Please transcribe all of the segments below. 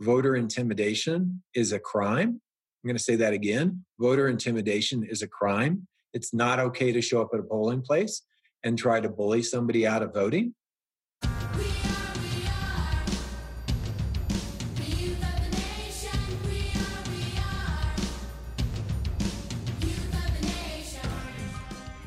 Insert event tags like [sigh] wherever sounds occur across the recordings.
voter intimidation is a crime. I'm going to say that again. Voter intimidation is a crime. It's not okay to show up at a polling place and try to bully somebody out of voting.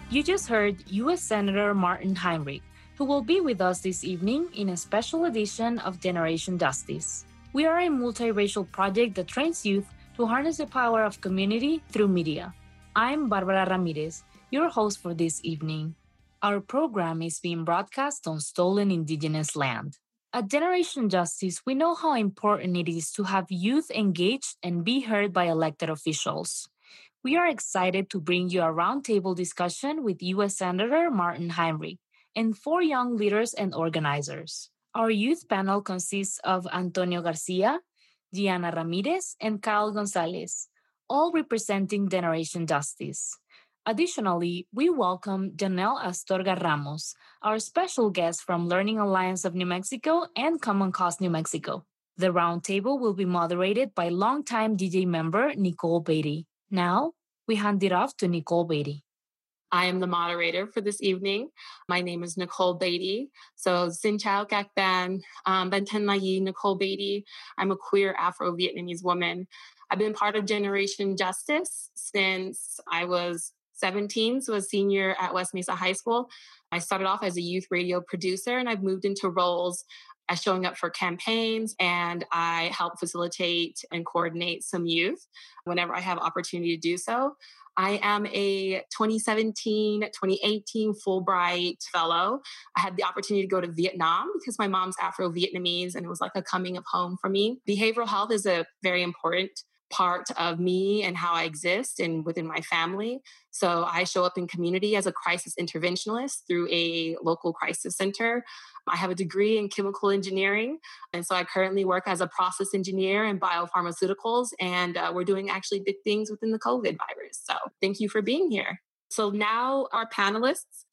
You just heard U.S. Senator Martin Heinrich, who will be with us this evening in a special edition of Generation Justice. We are a multiracial project that trains youth to harness the power of community through media. I'm Barbara Ramirez, your host for this evening. Our program is being broadcast on stolen indigenous land. At Generation Justice, we know how important it is to have youth engaged and be heard by elected officials. We are excited to bring you a roundtable discussion with U.S. Senator Martin Heinrich and four young leaders and organizers. Our youth panel consists of Antonio Garcia, Diana Ramirez, and Kyle Gonzalez, all representing Generation Justice. Additionally, we welcome Janelle Astorga Ramos, our special guest from Learning Alliance of New Mexico and Common Cause New Mexico. The roundtable will be moderated by longtime GJ member Nicole Beatty. Now, we hand it off to Nicole Beatty. I am the moderator for this evening. My name is Nicole Beatty. So, Xin Chao Gak Ban, um, Benten Yi, Nicole Beatty. I'm a queer Afro Vietnamese woman. I've been part of Generation Justice since I was 17, so a senior at West Mesa High School. I started off as a youth radio producer and I've moved into roles as showing up for campaigns and I help facilitate and coordinate some youth whenever I have opportunity to do so. I am a 2017 2018 Fulbright Fellow. I had the opportunity to go to Vietnam because my mom's Afro Vietnamese and it was like a coming of home for me. Behavioral health is a very important part of me and how I exist and within my family. So I show up in community as a crisis interventionist through a local crisis center. I have a degree in chemical engineering. And so I currently work as a process engineer in biopharmaceuticals. And uh, we're doing actually big things within the COVID virus. So thank you for being here. So now our panelists.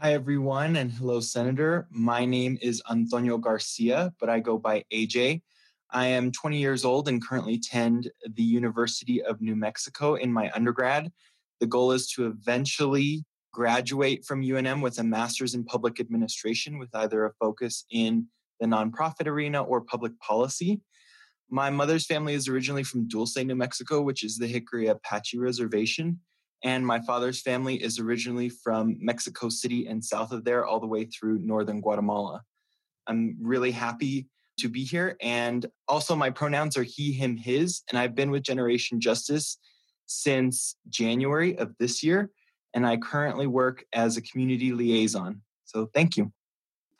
Hi, everyone, and hello, Senator. My name is Antonio Garcia, but I go by AJ. I am 20 years old and currently attend the University of New Mexico in my undergrad. The goal is to eventually graduate from UNM with a master's in public administration with either a focus in the nonprofit arena or public policy. My mother's family is originally from Dulce, New Mexico, which is the Jicarilla Apache Reservation. And my father's family is originally from Mexico City and south of there, all the way through northern Guatemala. I'm really happy to be here. And also, my pronouns are he, him, his. And I've been with Generation Justice since January of this year. And I currently work as a community liaison. So thank you.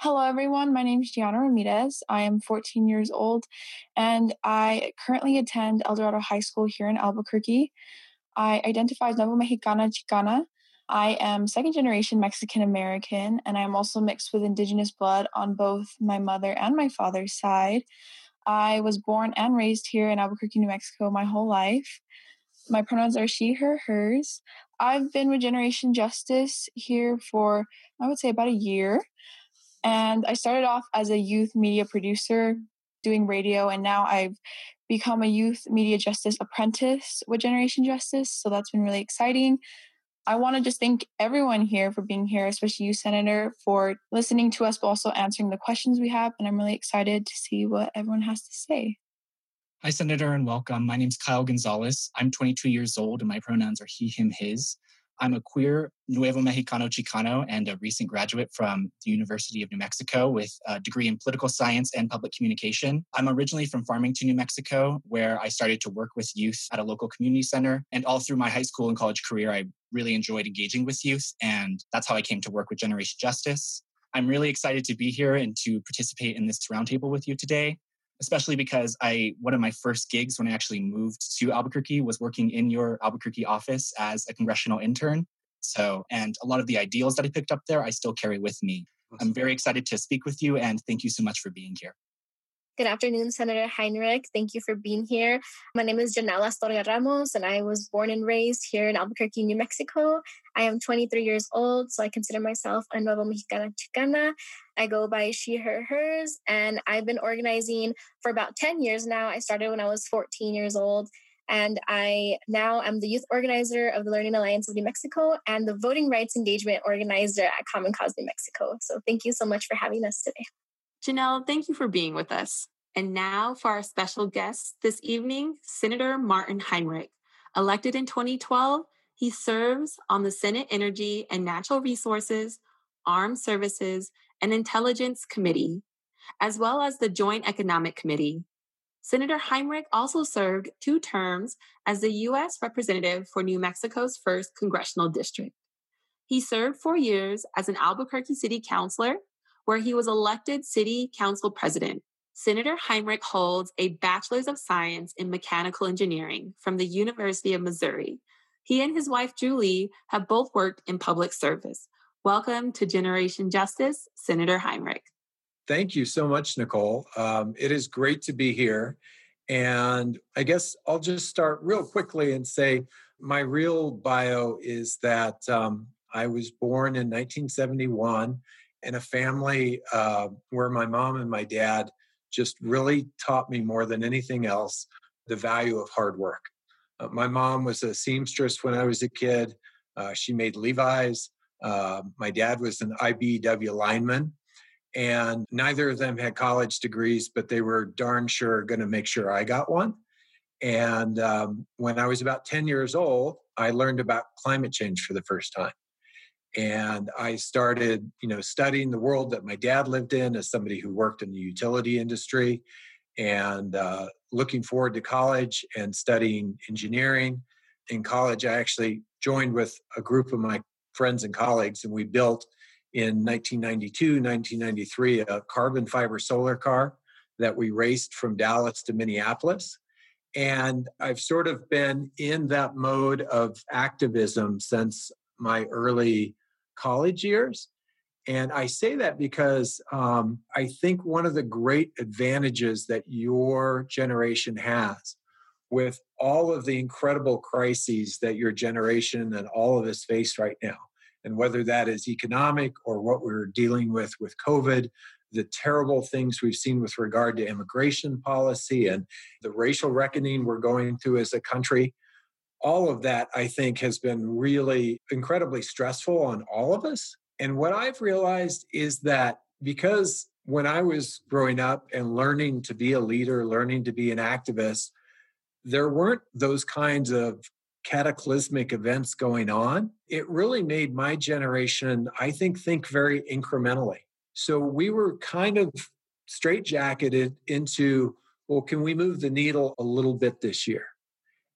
Hello, everyone. My name is Gianna Ramirez. I am 14 years old and I currently attend Eldorado High School here in Albuquerque. I identify as Nuevo Mexicana Chicana. I am second generation Mexican American and I am also mixed with indigenous blood on both my mother and my father's side. I was born and raised here in Albuquerque, New Mexico my whole life. My pronouns are she, her, hers. I've been with Generation Justice here for, I would say, about a year. And I started off as a youth media producer doing radio, and now I've become a youth media justice apprentice with Generation Justice. So that's been really exciting. I want to just thank everyone here for being here, especially you, Senator, for listening to us, but also answering the questions we have. And I'm really excited to see what everyone has to say. Hi, Senator, and welcome. My name is Kyle Gonzalez. I'm 22 years old, and my pronouns are he, him, his. I'm a queer Nuevo Mexicano Chicano and a recent graduate from the University of New Mexico with a degree in political science and public communication. I'm originally from Farmington, New Mexico, where I started to work with youth at a local community center. And all through my high school and college career, I really enjoyed engaging with youth. And that's how I came to work with Generation Justice. I'm really excited to be here and to participate in this roundtable with you today especially because I one of my first gigs when I actually moved to Albuquerque was working in your Albuquerque office as a congressional intern. So, and a lot of the ideals that I picked up there, I still carry with me. I'm very excited to speak with you and thank you so much for being here. Good afternoon, Senator Heinrich. Thank you for being here. My name is Janelle Astorga Ramos, and I was born and raised here in Albuquerque, New Mexico. I am 23 years old, so I consider myself a Nuevo Mexicana Chicana. I go by she, her, hers, and I've been organizing for about 10 years now. I started when I was 14 years old. And I now am the youth organizer of the Learning Alliance of New Mexico and the voting rights engagement organizer at Common Cause New Mexico. So thank you so much for having us today. Janelle, thank you for being with us. And now for our special guest this evening, Senator Martin Heinrich. Elected in 2012, he serves on the Senate Energy and Natural Resources, Armed Services, and Intelligence Committee, as well as the Joint Economic Committee. Senator Heinrich also served two terms as the U.S. Representative for New Mexico's 1st Congressional District. He served four years as an Albuquerque City Councilor, where he was elected City Council President. Senator Heinrich holds a Bachelor's of Science in Mechanical Engineering from the University of Missouri. He and his wife, Julie, have both worked in public service. Welcome to Generation Justice, Senator Heinrich. Thank you so much, Nicole. Um, it is great to be here. And I guess I'll just start real quickly and say my real bio is that um, I was born in 1971 in a family uh, where my mom and my dad just really taught me more than anything else the value of hard work. Uh, my mom was a seamstress when I was a kid. Uh, she made Levi's. Uh, my dad was an IBEW lineman and neither of them had college degrees, but they were darn sure going to make sure I got one. And um, when I was about 10 years old, I learned about climate change for the first time. And I started, you know, studying the world that my dad lived in as somebody who worked in the utility industry and uh, looking forward to college and studying engineering. In college, I actually joined with a group of my friends and colleagues, and we built in 1992, 1993, a carbon fiber solar car that we raced from Dallas to Minneapolis. And I've sort of been in that mode of activism since my early college years. And I say that because um, I think one of the great advantages that your generation has with all of the incredible crises that your generation and all of us face right now and whether that is economic or what we're dealing with with COVID, the terrible things we've seen with regard to immigration policy and the racial reckoning we're going through as a country. All of that, I think, has been really incredibly stressful on all of us. And what I've realized is that because when I was growing up and learning to be a leader, learning to be an activist, there weren't those kinds of cataclysmic events going on, it really made my generation, I think, think very incrementally. So we were kind of straitjacketed into, well, can we move the needle a little bit this year?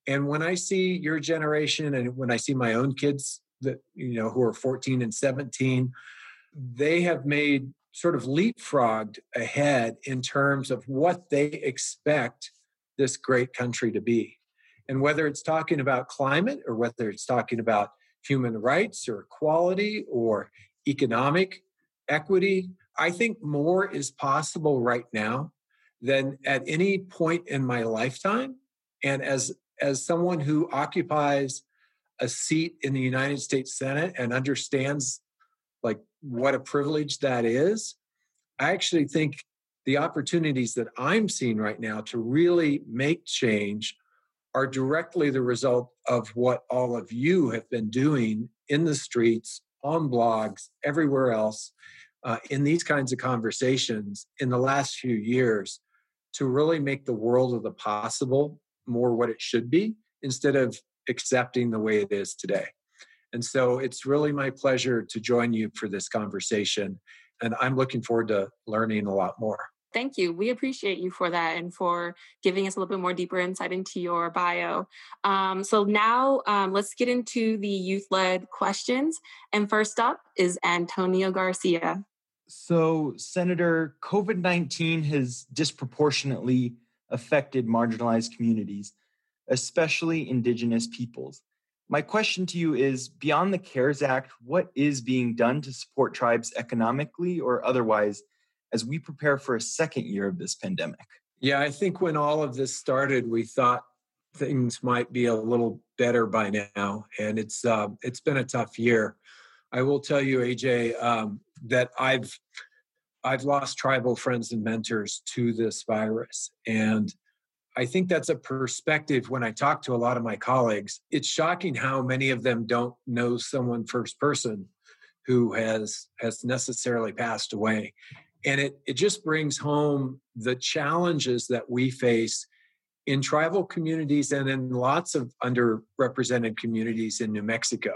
And when I see your generation and when I see my own kids that, you know, who are 14 and 17, they have made sort of leapfrogged ahead in terms of what they expect this great country to be. And whether it's talking about climate or whether it's talking about human rights or equality or economic equity, I think more is possible right now than at any point in my lifetime. And as as someone who occupies a seat in the United States Senate and understands like what a privilege that is, I actually think the opportunities that I'm seeing right now to really make change are directly the result of what all of you have been doing in the streets, on blogs, everywhere else, uh, in these kinds of conversations in the last few years to really make the world of the possible more what it should be instead of accepting the way it is today. And so it's really my pleasure to join you for this conversation. And I'm looking forward to learning a lot more. Thank you. We appreciate you for that and for giving us a little bit more deeper insight into your bio. Um, so now um, let's get into the youth led questions. And first up is Antonio Garcia. So, Senator, COVID 19 has disproportionately affected marginalized communities, especially Indigenous peoples. My question to you is Beyond the CARES Act, what is being done to support tribes economically or otherwise as we prepare for a second year of this pandemic? Yeah, I think when all of this started, we thought things might be a little better by now, and it's uh, it's been a tough year. I will tell you, AJ, um, that I've I've lost tribal friends and mentors to this virus. And I think that's a perspective when I talk to a lot of my colleagues. It's shocking how many of them don't know someone first person who has has necessarily passed away. And it, it just brings home the challenges that we face in tribal communities and in lots of underrepresented communities in New Mexico.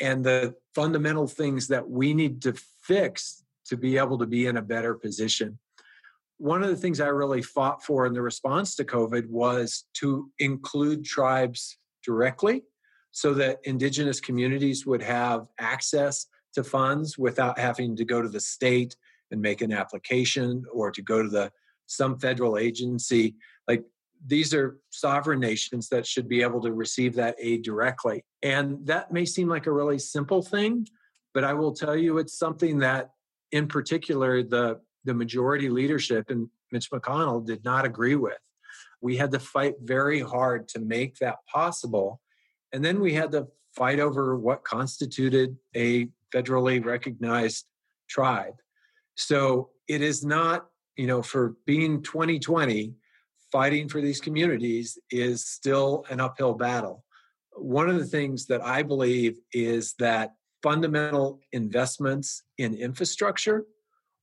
And the fundamental things that we need to fix to be able to be in a better position. One of the things I really fought for in the response to COVID was to include tribes directly so that indigenous communities would have access to funds without having to go to the state and make an application or to go to the some federal agency. Like these are sovereign nations that should be able to receive that aid directly. And that may seem like a really simple thing but i will tell you it's something that in particular the the majority leadership and mitch mcconnell did not agree with. We had to fight very hard to make that possible and then we had to fight over what constituted a federally recognized tribe. So it is not, you know, for being 2020, fighting for these communities is still an uphill battle. One of the things that I believe is that fundamental investments in infrastructure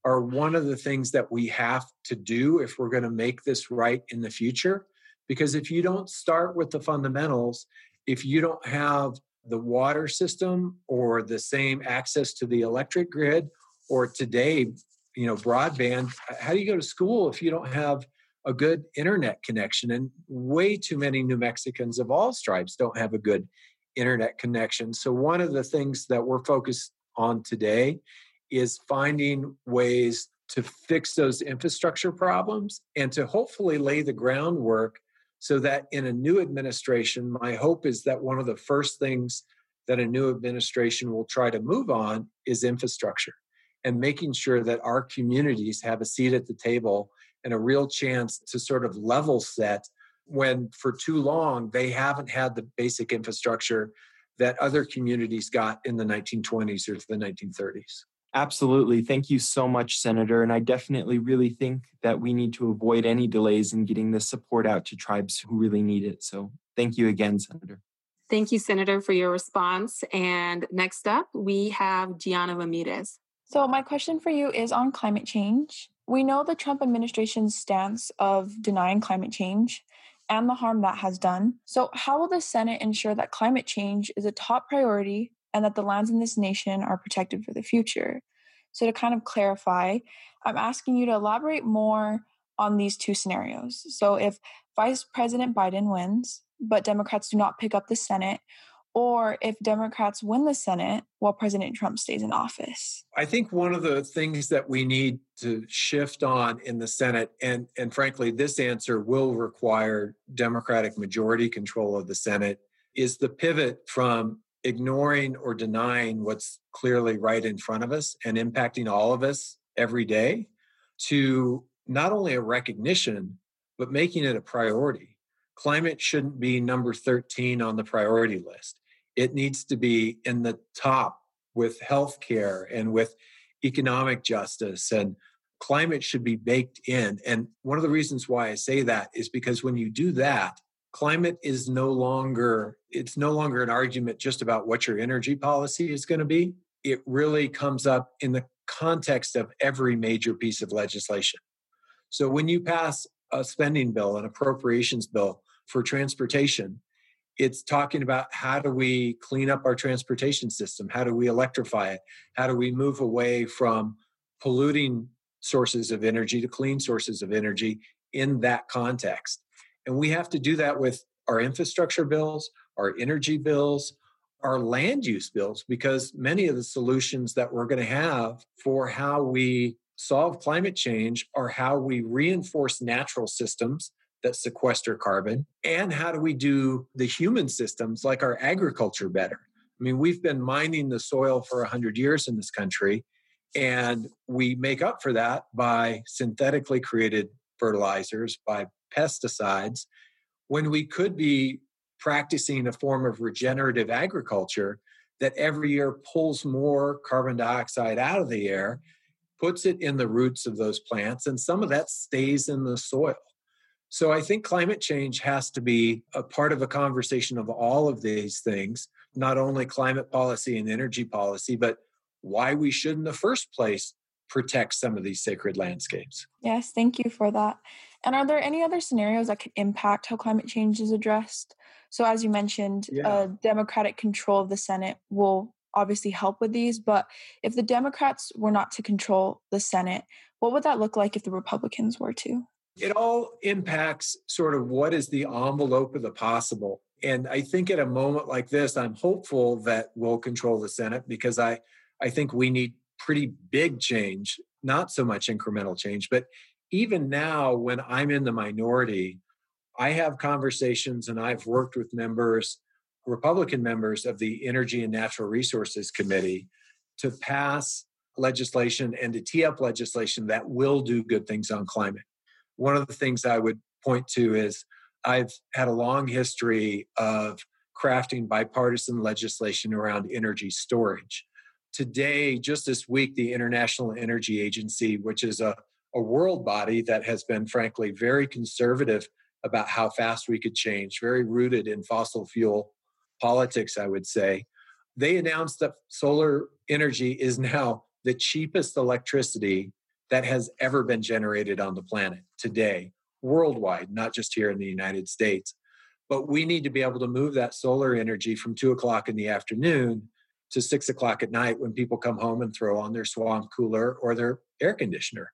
are one of the things that we have to do if we're going to make this right in the future. Because if you don't start with the fundamentals, if you don't have the water system or the same access to the electric grid or today you know broadband how do you go to school if you don't have a good internet connection? And way too many new mexicans of all stripes don't have a good internet connection. So one of the things that we're focused on today is finding ways to fix those infrastructure problems and to hopefully lay the groundwork so that in a new administration, my hope is that one of the first things that a new administration will try to move on is infrastructure and making sure that our communities have a seat at the table and a real chance to sort of level set when for too long they haven't had the basic infrastructure that other communities got in the 1920s or the 1930s. Absolutely. Thank you so much, Senator. And I definitely really think that we need to avoid any delays in getting this support out to tribes who really need it. So thank you again, Senator. Thank you, Senator, for your response. And next up, we have Gianna Ramirez. So, my question for you is on climate change. We know the Trump administration's stance of denying climate change and the harm that has done. So, how will the Senate ensure that climate change is a top priority and that the lands in this nation are protected for the future. So, to kind of clarify, I'm asking you to elaborate more on these two scenarios. So, if Vice President Biden wins, but Democrats do not pick up the Senate, or if Democrats win the Senate while President Trump stays in office? I think one of the things that we need to shift on in the Senate, and, and frankly, this answer will require Democratic majority control of the Senate, is the pivot from ignoring or denying what's clearly right in front of us and impacting all of us every day to not only a recognition, but making it a priority. Climate shouldn't be number 13 on the priority list. It needs to be in the top with healthcare and with economic justice and climate should be baked in. And one of the reasons why I say that is because when you do that, climate is no longer it's no longer an argument just about what your energy policy is going to be it really comes up in the context of every major piece of legislation so when you pass a spending bill an appropriations bill for transportation it's talking about how do we clean up our transportation system? How do we electrify it? How do we move away from polluting sources of energy to clean sources of energy in that context? And we have to do that with our infrastructure bills, our energy bills, our land use bills, because many of the solutions that we're going to have for how we solve climate change are how we reinforce natural systems that sequester carbon and how do we do the human systems like our agriculture better. I mean, we've been mining the soil for 100 years in this country, and we make up for that by synthetically created fertilizers, by pesticides when we could be practicing a form of regenerative agriculture that every year pulls more carbon dioxide out of the air puts it in the roots of those plants, and some of that stays in the soil. So I think climate change has to be a part of a conversation of all of these things, not only climate policy and energy policy, but why we should, in the first place, protect some of these sacred landscapes. Yes, thank you for that. And are there any other scenarios that could impact how climate change is addressed? So, as you mentioned, yeah. democratic control of the Senate will obviously help with these. But if the Democrats were not to control the Senate, what would that look like if the Republicans were to? It all impacts sort of what is the envelope of the possible. And I think at a moment like this, I'm hopeful that we'll control the Senate because I, I think we need pretty big change, not so much incremental change. But even now, when I'm in the minority, I have conversations and I've worked with members, Republican members of the Energy and Natural Resources Committee to pass legislation and to tee up legislation that will do good things on climate. One of the things I would point to is I've had a long history of crafting bipartisan legislation around energy storage today, just this week, the International Energy Agency, which is a, a world body that has been, frankly, very conservative about how fast we could change, very rooted in fossil fuel politics, I would say. They announced that solar energy is now the cheapest electricity that has ever been generated on the planet today, worldwide, not just here in the United States. But we need to be able to move that solar energy from two o'clock in the afternoon to six o'clock at night when people come home and throw on their swamp cooler or their air conditioner.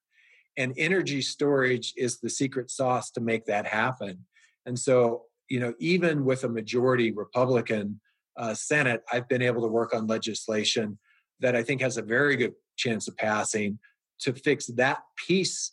And energy storage is the secret sauce to make that happen. And so, you know, even with a majority Republican uh, Senate, I've been able to work on legislation that I think has a very good chance of passing to fix that piece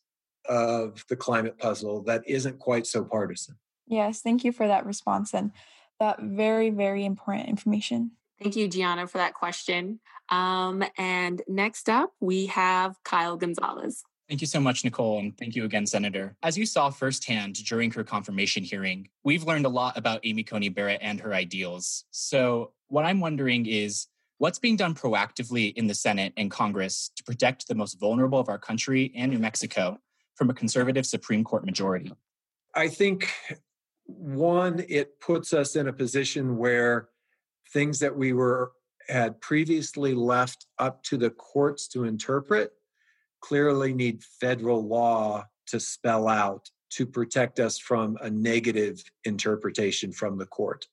of the climate puzzle that isn't quite so partisan. Yes, thank you for that response and that very, very important information. Thank you, Gianna, for that question. Um, and next up, we have Kyle Gonzalez. Thank you so much, Nicole, and thank you again, Senator. As you saw firsthand during her confirmation hearing, we've learned a lot about Amy Coney Barrett and her ideals. So, what I'm wondering is what's being done proactively in the Senate and Congress to protect the most vulnerable of our country and New Mexico from a conservative Supreme Court majority? I think one, it puts us in a position where things that we were had previously left up to the courts to interpret clearly need federal law to spell out to protect us from a negative interpretation from the court.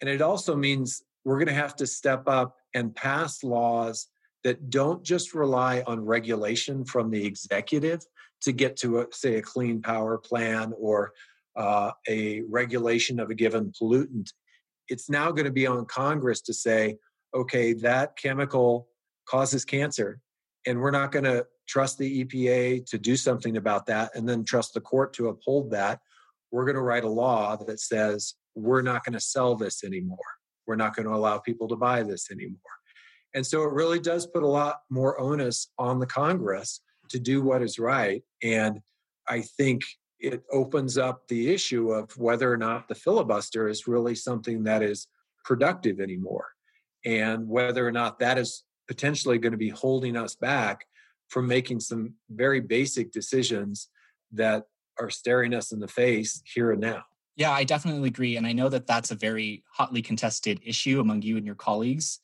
And it also means we're going to have to step up and pass laws that don't just rely on regulation from the executive to get to, a, say, a clean power plan or uh, a regulation of a given pollutant it's now going to be on Congress to say, okay, that chemical causes cancer, and we're not going to trust the EPA to do something about that and then trust the court to uphold that. We're going to write a law that says we're not going to sell this anymore. We're not going to allow people to buy this anymore. And so it really does put a lot more onus on the Congress to do what is right. And I think it opens up the issue of whether or not the filibuster is really something that is productive anymore and whether or not that is potentially going to be holding us back from making some very basic decisions that are staring us in the face here and now. Yeah, I definitely agree. And I know that that's a very hotly contested issue among you and your colleagues.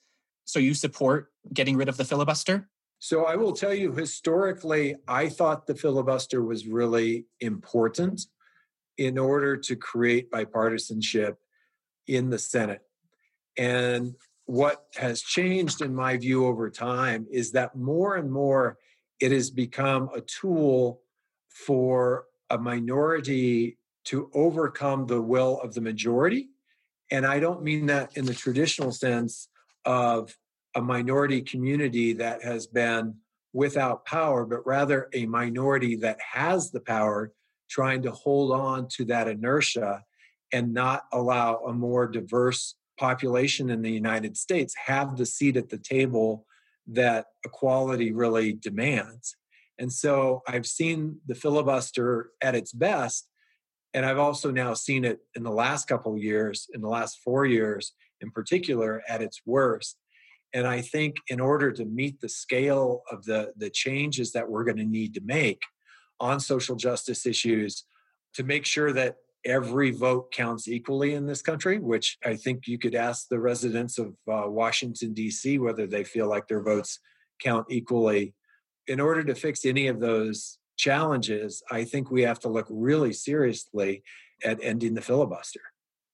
So you support getting rid of the filibuster? So I will tell you, historically, I thought the filibuster was really important in order to create bipartisanship in the Senate. And what has changed, in my view, over time is that more and more it has become a tool for a minority to overcome the will of the majority. And I don't mean that in the traditional sense of a minority community that has been without power, but rather a minority that has the power trying to hold on to that inertia and not allow a more diverse population in the United States have the seat at the table that equality really demands. And so I've seen the filibuster at its best. And I've also now seen it in the last couple years, in the last four years in particular, at its worst. And I think in order to meet the scale of the, the changes that we're going to need to make on social justice issues, to make sure that every vote counts equally in this country, which I think you could ask the residents of uh, Washington, D.C., whether they feel like their votes count equally. In order to fix any of those challenges, I think we have to look really seriously at ending the filibuster.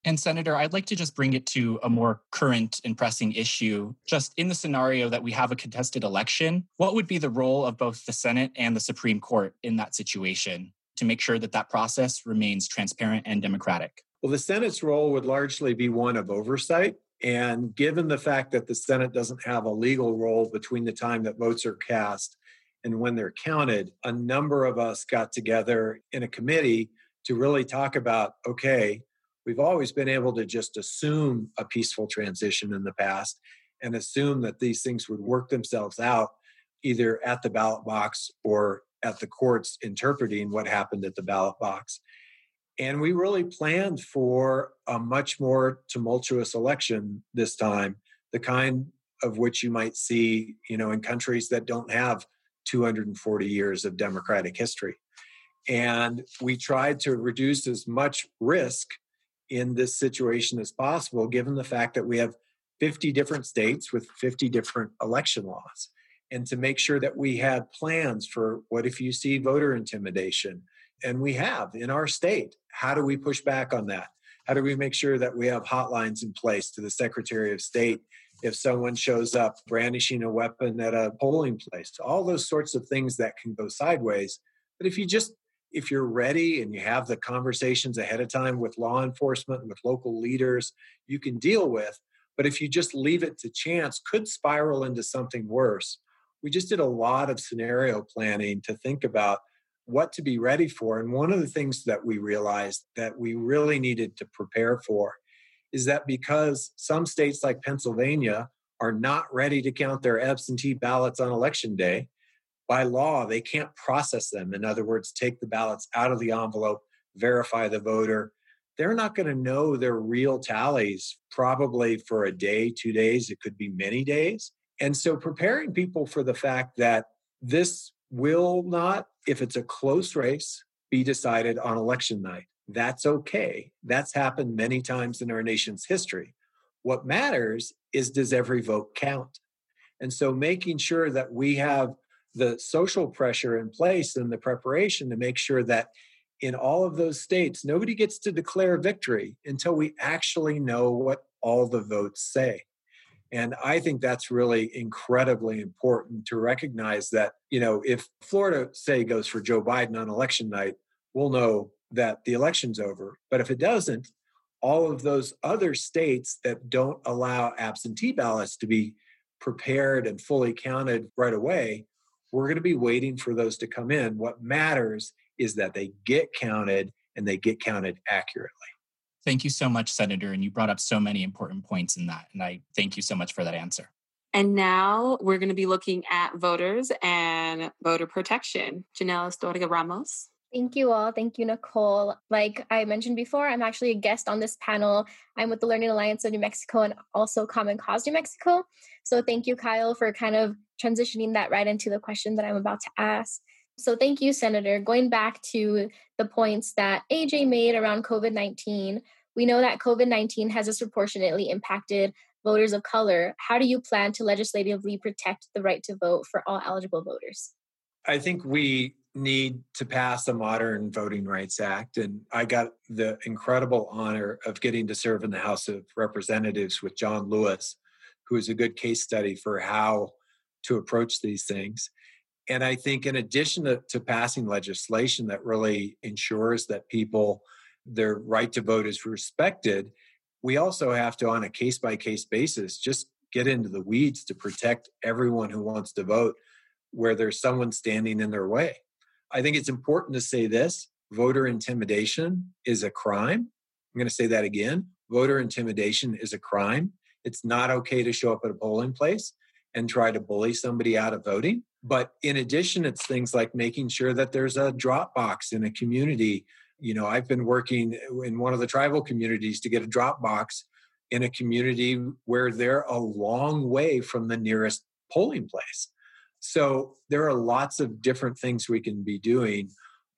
And Senator, I'd like to just bring it to a more current and pressing issue. Just in the scenario that we have a contested election, what would be the role of both the Senate and the Supreme Court in that situation to make sure that that process remains transparent and democratic? Well, the Senate's role would largely be one of oversight. And given the fact that the Senate doesn't have a legal role between the time that votes are cast and when they're counted, a number of us got together in a committee to really talk about okay, we've always been able to just assume a peaceful transition in the past and assume that these things would work themselves out either at the ballot box or at the courts interpreting what happened at the ballot box. And we really planned for a much more tumultuous election this time, the kind of which you might see, you know, in countries that don't have 240 years of democratic history. And we tried to reduce as much risk in this situation as possible, given the fact that we have 50 different states with 50 different election laws. And to make sure that we had plans for what if you see voter intimidation? And we have in our state. How do we push back on that? How do we make sure that we have hotlines in place to the Secretary of State if someone shows up brandishing a weapon at a polling place? All those sorts of things that can go sideways. But if you just if you're ready and you have the conversations ahead of time with law enforcement and with local leaders, you can deal with. But if you just leave it to chance, could spiral into something worse. We just did a lot of scenario planning to think about what to be ready for. And one of the things that we realized that we really needed to prepare for is that because some states like Pennsylvania are not ready to count their absentee ballots on election day, by law, they can't process them. In other words, take the ballots out of the envelope, verify the voter. They're not going to know their real tallies probably for a day, two days. It could be many days. And so preparing people for the fact that this will not, if it's a close race, be decided on election night. That's okay. That's happened many times in our nation's history. What matters is does every vote count? And so making sure that we have the social pressure in place and the preparation to make sure that in all of those states, nobody gets to declare victory until we actually know what all the votes say. And I think that's really incredibly important to recognize that, you know, if Florida, say, goes for Joe Biden on election night, we'll know that the election's over. But if it doesn't, all of those other states that don't allow absentee ballots to be prepared and fully counted right away we're going to be waiting for those to come in. What matters is that they get counted and they get counted accurately. Thank you so much, Senator. And you brought up so many important points in that. And I thank you so much for that answer. And now we're going to be looking at voters and voter protection. Janelle Astorga Ramos. Thank you all. Thank you, Nicole. Like I mentioned before, I'm actually a guest on this panel. I'm with the Learning Alliance of New Mexico and also Common Cause New Mexico. So thank you, Kyle, for kind of transitioning that right into the question that I'm about to ask. So thank you, Senator. Going back to the points that AJ made around COVID 19, we know that COVID 19 has disproportionately impacted voters of color. How do you plan to legislatively protect the right to vote for all eligible voters? I think we need to pass a modern Voting Rights Act. And I got the incredible honor of getting to serve in the House of Representatives with John Lewis, who is a good case study for how to approach these things. And I think, in addition to, to passing legislation that really ensures that people, their right to vote is respected, we also have to, on a case by case basis, just get into the weeds to protect everyone who wants to vote where there's someone standing in their way. I think it's important to say this voter intimidation is a crime. I'm going to say that again. Voter intimidation is a crime. It's not okay to show up at a polling place and try to bully somebody out of voting. But in addition, it's things like making sure that there's a drop box in a community. You know, I've been working in one of the tribal communities to get a drop box in a community where they're a long way from the nearest polling place. So there are lots of different things we can be doing.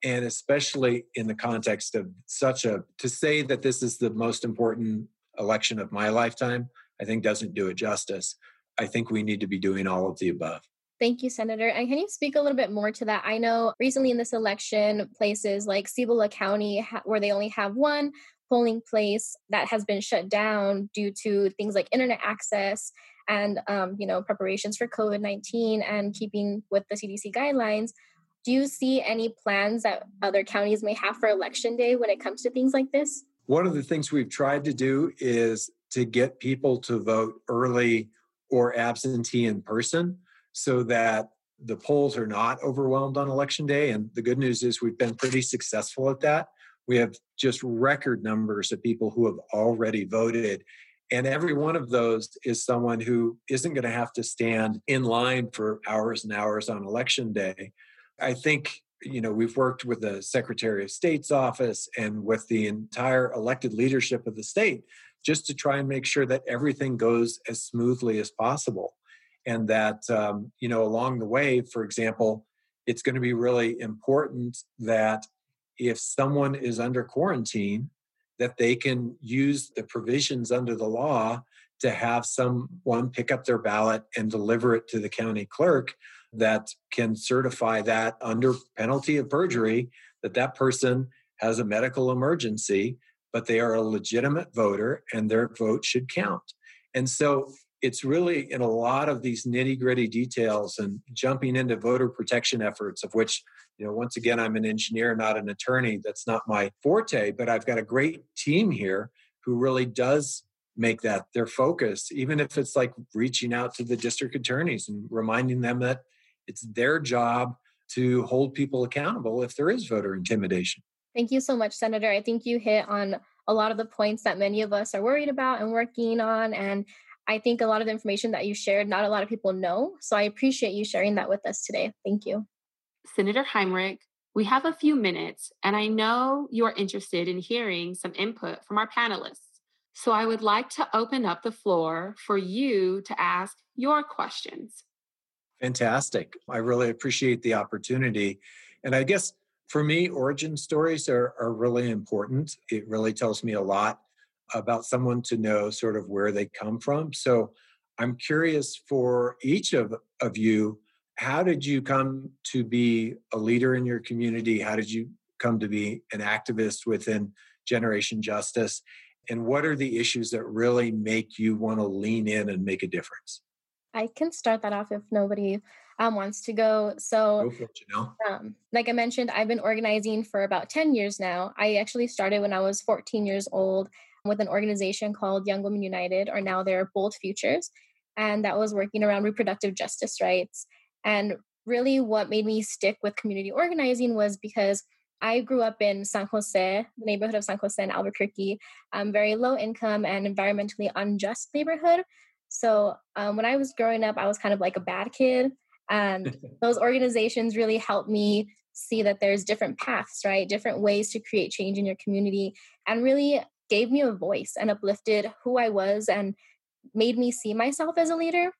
And especially in the context of such a, to say that this is the most important election of my lifetime, I think doesn't do it justice. I think we need to be doing all of the above. Thank you, Senator. And can you speak a little bit more to that? I know recently in this election, places like Cibola County, where they only have one polling place that has been shut down due to things like internet access and um, you know preparations for covid-19 and keeping with the cdc guidelines do you see any plans that other counties may have for election day when it comes to things like this one of the things we've tried to do is to get people to vote early or absentee in person so that the polls are not overwhelmed on election day. And the good news is we've been pretty successful at that. We have just record numbers of people who have already voted. And every one of those is someone who isn't going to have to stand in line for hours and hours on election day. I think, you know, we've worked with the Secretary of State's office and with the entire elected leadership of the state just to try and make sure that everything goes as smoothly as possible and that um, you know along the way for example it's going to be really important that if someone is under quarantine that they can use the provisions under the law to have someone pick up their ballot and deliver it to the county clerk that can certify that under penalty of perjury that that person has a medical emergency but they are a legitimate voter and their vote should count. And so it's really in a lot of these nitty gritty details and jumping into voter protection efforts, of which, you know, once again, I'm an engineer, not an attorney. That's not my forte, but I've got a great team here who really does make that their focus, even if it's like reaching out to the district attorneys and reminding them that it's their job to hold people accountable if there is voter intimidation. Thank you so much, Senator. I think you hit on a lot of the points that many of us are worried about and working on. And I think a lot of the information that you shared, not a lot of people know. So I appreciate you sharing that with us today. Thank you. Senator Heinrich, we have a few minutes, and I know you're interested in hearing some input from our panelists. So I would like to open up the floor for you to ask your questions. Fantastic. I really appreciate the opportunity. And I guess for me, origin stories are, are really important. It really tells me a lot about someone to know sort of where they come from. So I'm curious for each of, of you, how did you come to be a leader in your community? How did you come to be an activist within Generation Justice? And what are the issues that really make you want to lean in and make a difference? I can start that off if nobody um, wants to go. So, go it, you know? um, like I mentioned, I've been organizing for about 10 years now. I actually started when I was 14 years old with an organization called Young Women United, or now they're Bold Futures. And that was working around reproductive justice rights. And really, what made me stick with community organizing was because I grew up in San Jose, the neighborhood of San Jose in Albuquerque, um, very low income and environmentally unjust neighborhood. So um, when I was growing up, I was kind of like a bad kid. And [laughs] those organizations really helped me see that there's different paths, right? Different ways to create change in your community and really gave me a voice and uplifted who I was and made me see myself as a leader.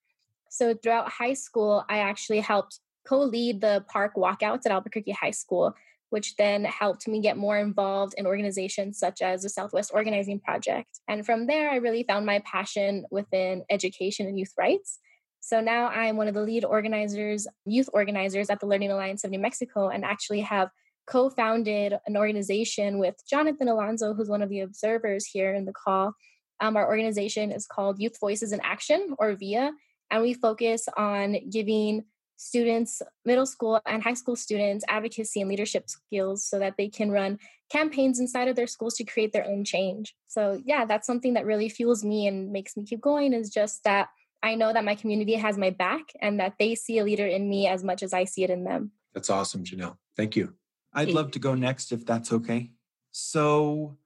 So throughout high school, I actually helped co lead the PARCC walkouts at Albuquerque High School, which then helped me get more involved in organizations such as the Southwest Organizing Project. And from there, I really found my passion within education and youth rights. So now I'm one of the lead organizers, youth organizers at the Learning Alliance of New Mexico, and actually have co founded an organization with Jonathan Alonso, who's one of the observers here in the call. Um, our organization is called Youth Voices in Action, or VIA, and we focus on giving students, middle school and high school students, advocacy and leadership skills so that they can run campaigns inside of their schools to create their own change. So, yeah, that's something that really fuels me and makes me keep going is just that I know that my community has my back and that they see a leader in me as much as I see it in them. That's awesome, Janelle. Thank you. I'd love to go next if that's okay. So,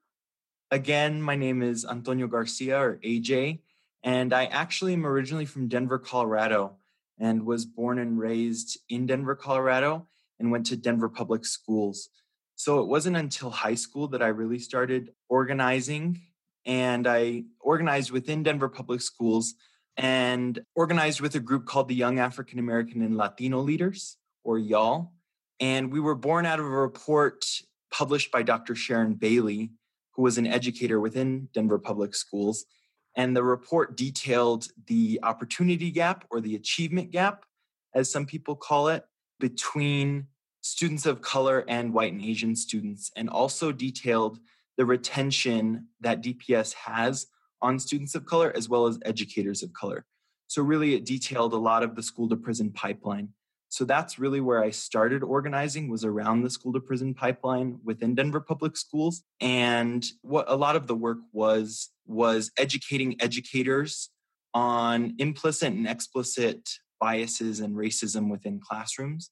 again, my name is Antonio Garcia or AJ, and I actually am originally from Denver, Colorado, and was born and raised in Denver, Colorado, and went to Denver Public Schools. So, it wasn't until high school that I really started organizing and I organized within Denver Public Schools and organized with a group called the Young African American and Latino Leaders, or YAL. And we were born out of a report published by Dr. Sharon Bailey, who was an educator within Denver Public Schools. And the report detailed the opportunity gap or the achievement gap, as some people call it, between students of color and white and Asian students, and also detailed the retention that DPS has on students of color as well as educators of color. So, really, it detailed a lot of the school to prison pipeline. So that's really where I started organizing was around the school to prison pipeline within Denver Public Schools. And what a lot of the work was was educating educators on implicit and explicit biases and racism within classrooms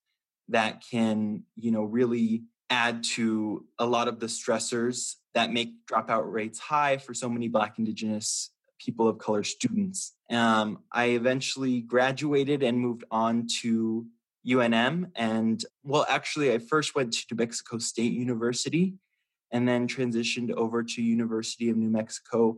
that can, you know, really add to a lot of the stressors that make dropout rates high for so many Black, Indigenous, people of color students. Um, I eventually graduated and moved on to UNM. And well, actually, I first went to New Mexico State University and then transitioned over to University of New Mexico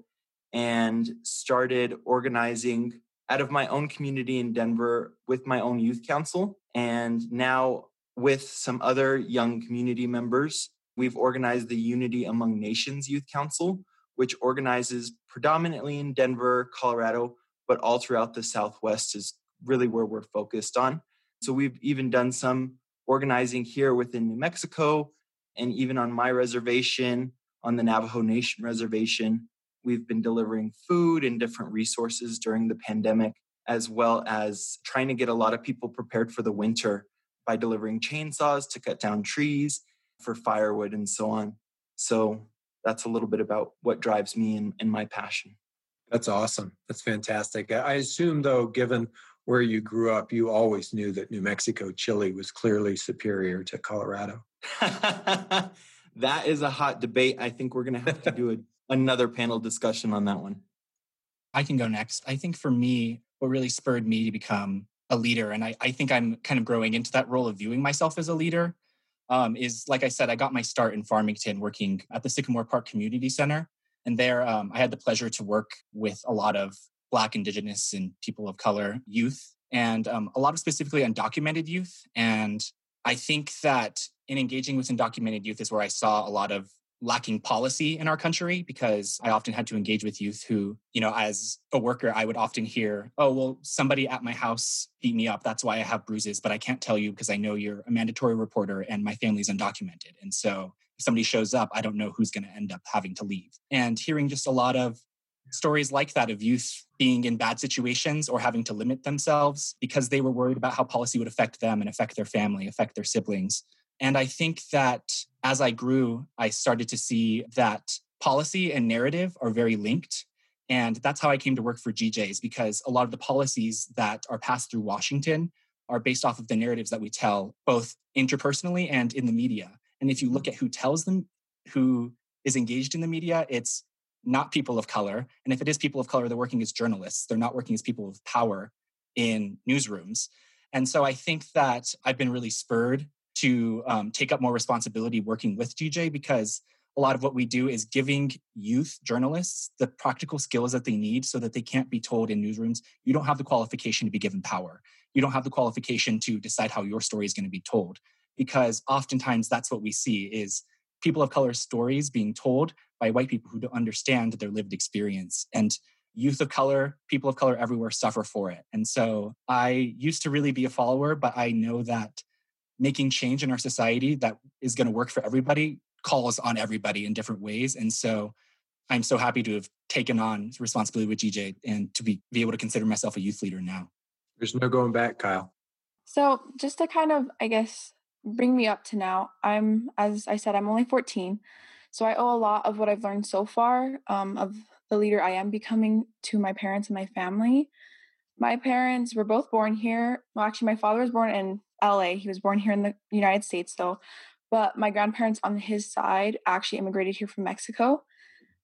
and started organizing out of my own community in Denver with my own youth council. And now, with some other young community members, we've organized the Unity Among Nations Youth Council, which organizes predominantly in Denver, Colorado, but all throughout the Southwest is really where we're focused on. So we've even done some organizing here within New Mexico and even on my reservation, on the Navajo Nation reservation. We've been delivering food and different resources during the pandemic, as well as trying to get a lot of people prepared for the winter by delivering chainsaws to cut down trees for firewood and so on. So that's a little bit about what drives me and, my passion. That's awesome. That's fantastic. I assume, though, given where you grew up, you always knew that New Mexico chili was clearly superior to Colorado. [laughs] that is a hot debate. I think we're going to have to do a, [laughs] another panel discussion on that one. I can go next. I think for me, what really spurred me to become a leader, and I, I think I'm kind of growing into that role of viewing myself as a leader, um, is like I said, I got my start in Farmington working at the Sycamore Park Community Center. And there um, I had the pleasure to work with a lot of Black, Indigenous, and people of color youth, and um, a lot of specifically undocumented youth. And I think that in engaging with undocumented youth is where I saw a lot of lacking policy in our country because I often had to engage with youth who, you know, as a worker, I would often hear, oh, well, somebody at my house beat me up. That's why I have bruises, but I can't tell you because I know you're a mandatory reporter and my family's undocumented. And so if somebody shows up, I don't know who's going to end up having to leave. And hearing just a lot of stories like that of youth being in bad situations or having to limit themselves because they were worried about how policy would affect them and affect their family, affect their siblings. And I think that as I grew, I started to see that policy and narrative are very linked. And that's how I came to work for GJs because a lot of the policies that are passed through Washington are based off of the narratives that we tell, both interpersonally and in the media. And if you look mm-hmm. at who tells them, who is engaged in the media, it's not people of color. And if it is people of color, they're working as journalists, they're not working as people of power in newsrooms. And so I think that I've been really spurred to um, take up more responsibility working with GJ because a lot of what we do is giving youth journalists the practical skills that they need so that they can't be told in newsrooms, you don't have the qualification to be given power. You don't have the qualification to decide how your story is going to be told. Because oftentimes that's what we see is people of color stories being told by white people who don't understand their lived experience. And youth of color, people of color everywhere suffer for it. And so I used to really be a follower, but I know that making change in our society that is going to work for everybody calls on everybody in different ways. And so I'm so happy to have taken on responsibility with GJ and to be, be able to consider myself a youth leader now. There's no going back, Kyle. So, just to kind of, I guess, bring me up to now, I'm, as I said, I'm only 14. So, I owe a lot of what I've learned so far um, of the leader I am becoming to my parents and my family. My parents were both born here. Well, actually, my father was born in LA. He was born here in the United States, though. But my grandparents on his side actually immigrated here from Mexico.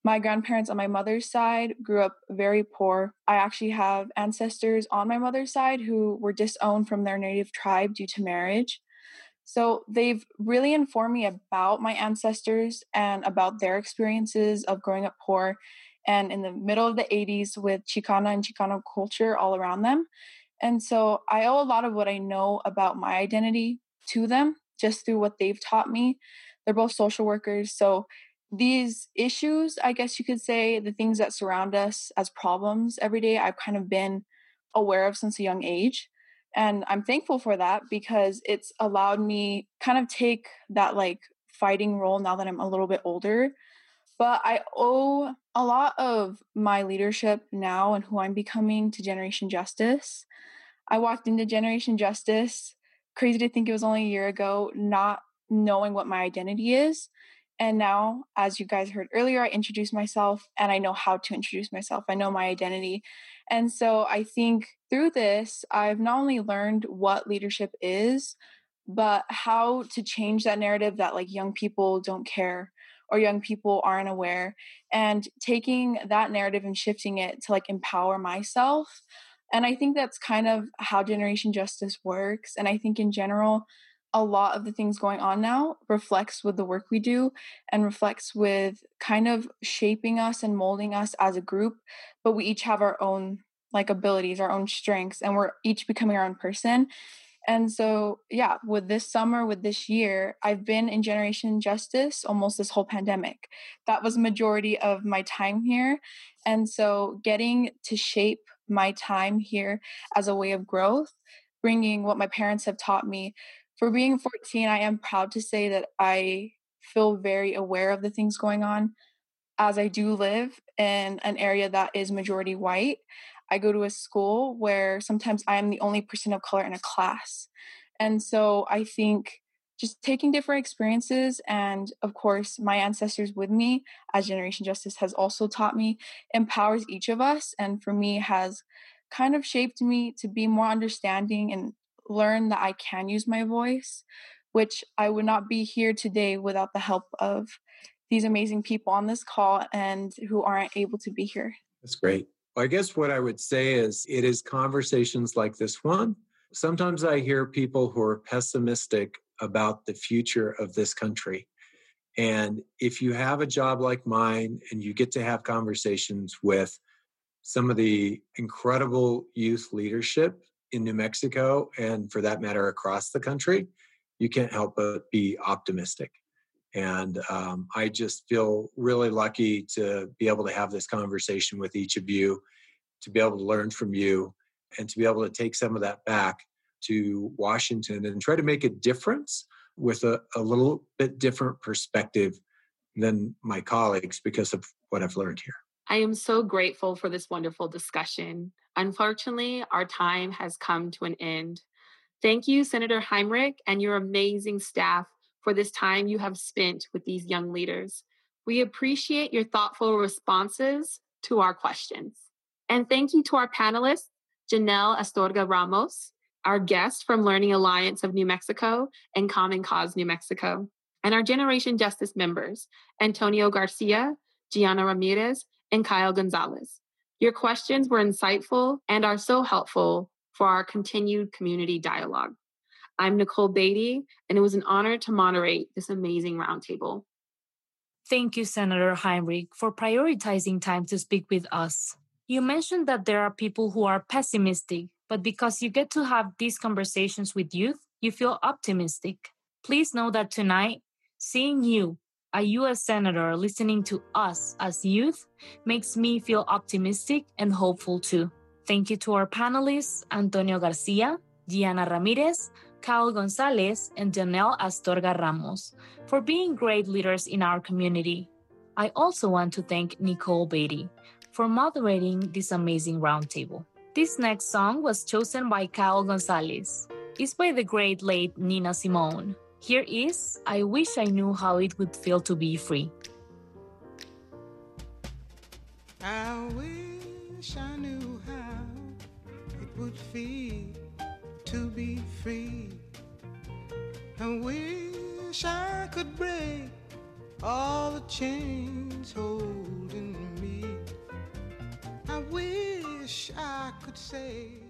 My grandparents on my mother's side grew up very poor. I actually have ancestors on my mother's side who were disowned from their native tribe due to marriage. So they've really informed me about my ancestors and about their experiences of growing up poor and in the middle of the 80s with Chicana and Chicano culture all around them. And so I owe a lot of what I know about my identity to them just through what they've taught me. They're both social workers. So these issues, I guess you could say, the things that surround us as problems every day, I've kind of been aware of since a young age. And I'm thankful for that because it's allowed me kind of take that like fighting role now that I'm a little bit older. But I owe a lot of my leadership now and who I'm becoming to Generation Justice. I walked into Generation Justice, crazy to think it was only a year ago, not knowing what my identity is. And now, as you guys heard earlier, I introduced myself and I know how to introduce myself. I know my identity. And so I think through this, I've not only learned what leadership is, but how to change that narrative that like young people don't care or young people aren't aware and taking that narrative and shifting it to like empower myself. And i think that's kind of how generation justice works and i think in general a lot of the things going on now reflects with the work we do and reflects with kind of shaping us and molding us as a group but we each have our own like abilities our own strengths and we're each becoming our own person and so, yeah, with this summer, with this year, I've been in Generation Justice almost this whole pandemic. That was majority of my time here. And so, getting to shape my time here as a way of growth, bringing what my parents have taught me. For being 14, I am proud to say that I feel very aware of the things going on as I do live in an area that is majority white. I go to a school where sometimes I am the only person of color in a class. And so I think just taking different experiences and of course my ancestors with me as generation justice has also taught me empowers each of us and for me has kind of shaped me to be more understanding and learn that I can use my voice which I would not be here today without the help of these amazing people on this call and who aren't able to be here. That's great. I guess what I would say is it is conversations like this one. Sometimes I hear people who are pessimistic about the future of this country. And if you have a job like mine and you get to have conversations with some of the incredible youth leadership in New Mexico, and for that matter, across the country, you can't help but be optimistic. And um, I just feel really lucky to be able to have this conversation with each of you, to be able to learn from you, and to be able to take some of that back to Washington and try to make a difference with a, a little bit different perspective than my colleagues because of what I've learned here. I am so grateful for this wonderful discussion. Unfortunately, our time has come to an end. Thank you, Senator Heinrich, and your amazing staff for this time you have spent with these young leaders. We appreciate your thoughtful responses to our questions. And thank you to our panelists, Janelle Astorga Ramos, our guest from Learning Alliance of New Mexico and Common Cause New Mexico, and our Generation Justice members, Antonio Garcia, Gianna Ramirez, and Kyle Gonzalez. Your questions were insightful and are so helpful for our continued community dialogue. I'm Nicole Beatty, and it was an honor to moderate this amazing roundtable. Thank you, Senator Heinrich, for prioritizing time to speak with us. You mentioned that there are people who are pessimistic, but because you get to have these conversations with youth, you feel optimistic. Please know that tonight, seeing you, a US Senator, listening to us as youth makes me feel optimistic and hopeful too. Thank you to our panelists, Antonio Garcia, Gianna Ramirez, Cal Gonzalez, and Janelle Astorga Ramos for being great leaders in our community. I also want to thank Nicole Beatty for moderating this amazing roundtable. This next song was chosen by Cal Gonzalez. It's by the great late Nina Simone. Here is I Wish I Knew How It Would Feel to Be Free. I wish I knew how it would feel to be free. I wish I could break all the chains holding me. I wish I could say.